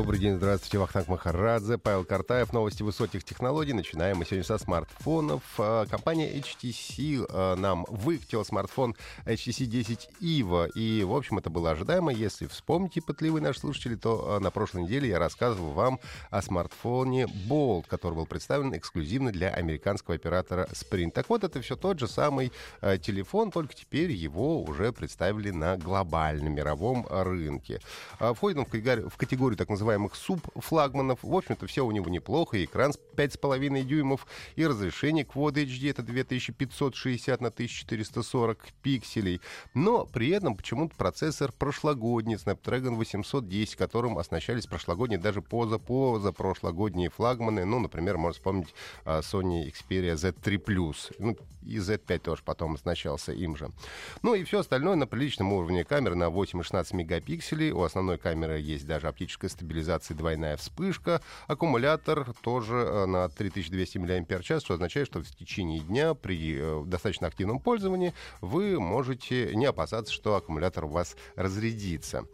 Добрый день, здравствуйте, Вахтанг Махарадзе, Павел Картаев, новости высоких технологий. Начинаем мы сегодня со смартфонов. А, компания HTC а, нам выкатила смартфон HTC 10 EVO, и, в общем, это было ожидаемо. Если вспомните, пытливые наши слушатели, то а, на прошлой неделе я рассказывал вам о смартфоне Bold, который был представлен эксклюзивно для американского оператора Sprint. Так вот, это все тот же самый телефон, только теперь его уже представили на глобальном мировом рынке. Входит он в категорию так называемых называемых субфлагманов. В общем-то, все у него неплохо. И экран 5,5 дюймов, и разрешение Quad HD это 2560 на 1440 пикселей. Но при этом почему-то процессор прошлогодний Snapdragon 810, которым оснащались прошлогодние, даже поза-поза прошлогодние флагманы. Ну, например, можно вспомнить а, Sony Xperia Z3+. Ну, и Z5 тоже потом оснащался им же. Ну и все остальное на приличном уровне. Камера на 8 и 16 мегапикселей. У основной камеры есть даже оптическая стабилизация, двойная вспышка. Аккумулятор тоже э, на 3200 мАч, что означает, что в течение дня при э, достаточно активном пользовании вы можете не опасаться, что аккумулятор у вас разрядится.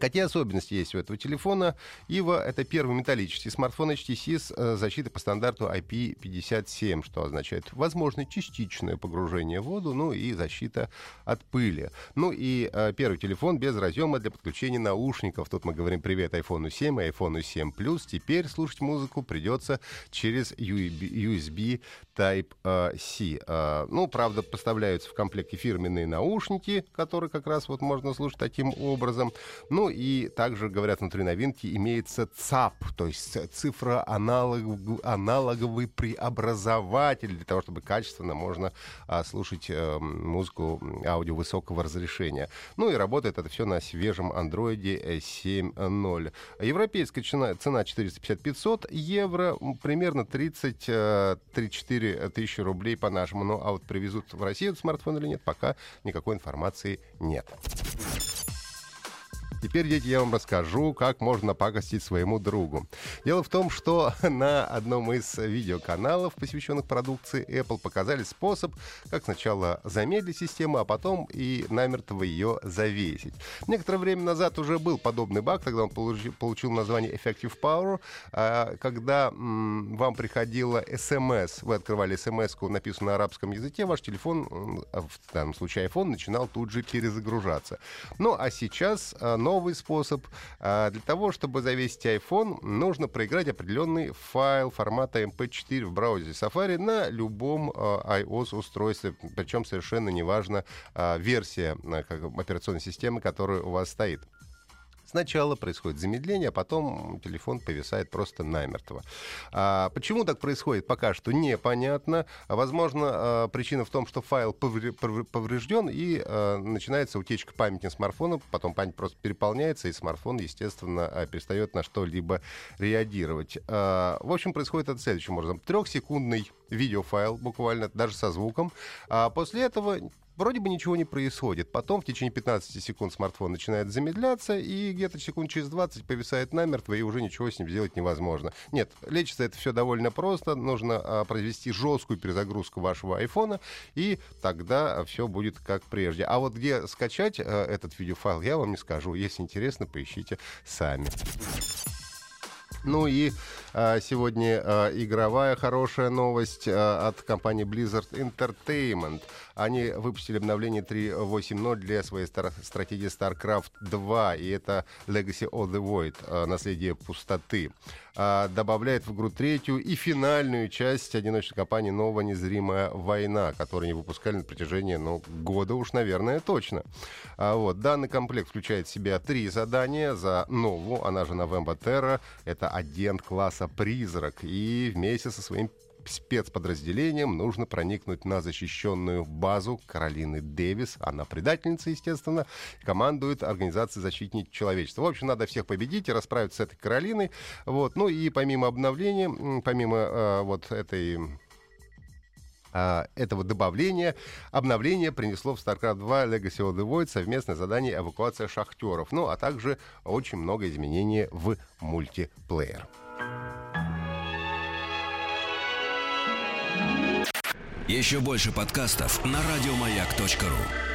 Какие особенности есть у этого телефона? Ива — это первый металлический смартфон HTC с э, защитой по стандарту IP57, что означает возможно частичное погружение в воду, ну и защита от пыли. Ну и э, первый телефон без разъема для подключения наушников. Тут мы говорим привет iPhone 7 и iPhone 7 Plus. Теперь слушать музыку придется через USB Type-C. Э, ну, правда, поставляются в комплекте фирменные наушники, которые как раз вот можно слушать таким образом. Ну, и также, говорят, внутри новинки имеется ЦАП, то есть цифроаналоговый преобразователь, для того, чтобы качественно можно а, слушать а, музыку аудио высокого разрешения. Ну и работает это все на свежем андроиде 7.0. Европейская цена, цена 450-500 евро, примерно 30-34 тысячи рублей по нашему. Ну а вот привезут в Россию смартфон или нет, пока никакой информации нет. Теперь, дети, я вам расскажу, как можно пакостить своему другу. Дело в том, что на одном из видеоканалов, посвященных продукции Apple, показали способ, как сначала замедлить систему, а потом и намертво ее завесить. Некоторое время назад уже был подобный баг, тогда он получил, название Effective Power, а, когда вам приходила смс, вы открывали смс, написанную на арабском языке, ваш телефон, в данном случае iPhone, начинал тут же перезагружаться. Ну, а сейчас новый новый способ. А для того, чтобы завесить iPhone, нужно проиграть определенный файл формата MP4 в браузере Safari на любом а, iOS-устройстве. Причем совершенно неважно а, версия операционной системы, которая у вас стоит. Сначала происходит замедление, а потом телефон повисает просто намертво. А почему так происходит, пока что непонятно. Возможно, а, причина в том, что файл поврежден и а, начинается утечка памяти смартфона, потом память просто переполняется, и смартфон, естественно, а, перестает на что-либо реагировать. В общем, происходит это следующим образом. Трехсекундный видеофайл, буквально, даже со звуком. А после этого вроде бы ничего не происходит. Потом в течение 15 секунд смартфон начинает замедляться, и где-то секунд через 20 повисает намертво, и уже ничего с ним сделать невозможно. Нет, лечится это все довольно просто. Нужно а, произвести жесткую перезагрузку вашего айфона, и тогда все будет как прежде. А вот где скачать а, этот видеофайл, я вам не скажу. Если интересно, поищите сами. Ну и сегодня а, игровая хорошая новость а, от компании Blizzard Entertainment. Они выпустили обновление 3.8.0 для своей стратегии StarCraft 2, и это Legacy of the Void, а, наследие пустоты. А, добавляет в игру третью и финальную часть одиночной кампании «Новая незримая война», которую они выпускали на протяжении ну, года уж, наверное, точно. А, вот. Данный комплект включает в себя три задания за новую, она же November Terra. Это агент класса «Призрак». И вместе со своим спецподразделениям нужно проникнуть на защищенную базу Каролины Дэвис. Она предательница, естественно, командует Организацией защитники человечества. В общем, надо всех победить и расправиться с этой Каролиной. Вот. Ну и помимо обновления, помимо э, вот этой а, этого добавления, обновление принесло в StarCraft 2 Legacy of the Void совместное задание эвакуация шахтеров, ну а также очень много изменений в мультиплеер. Еще больше подкастов на радиомаяк.ру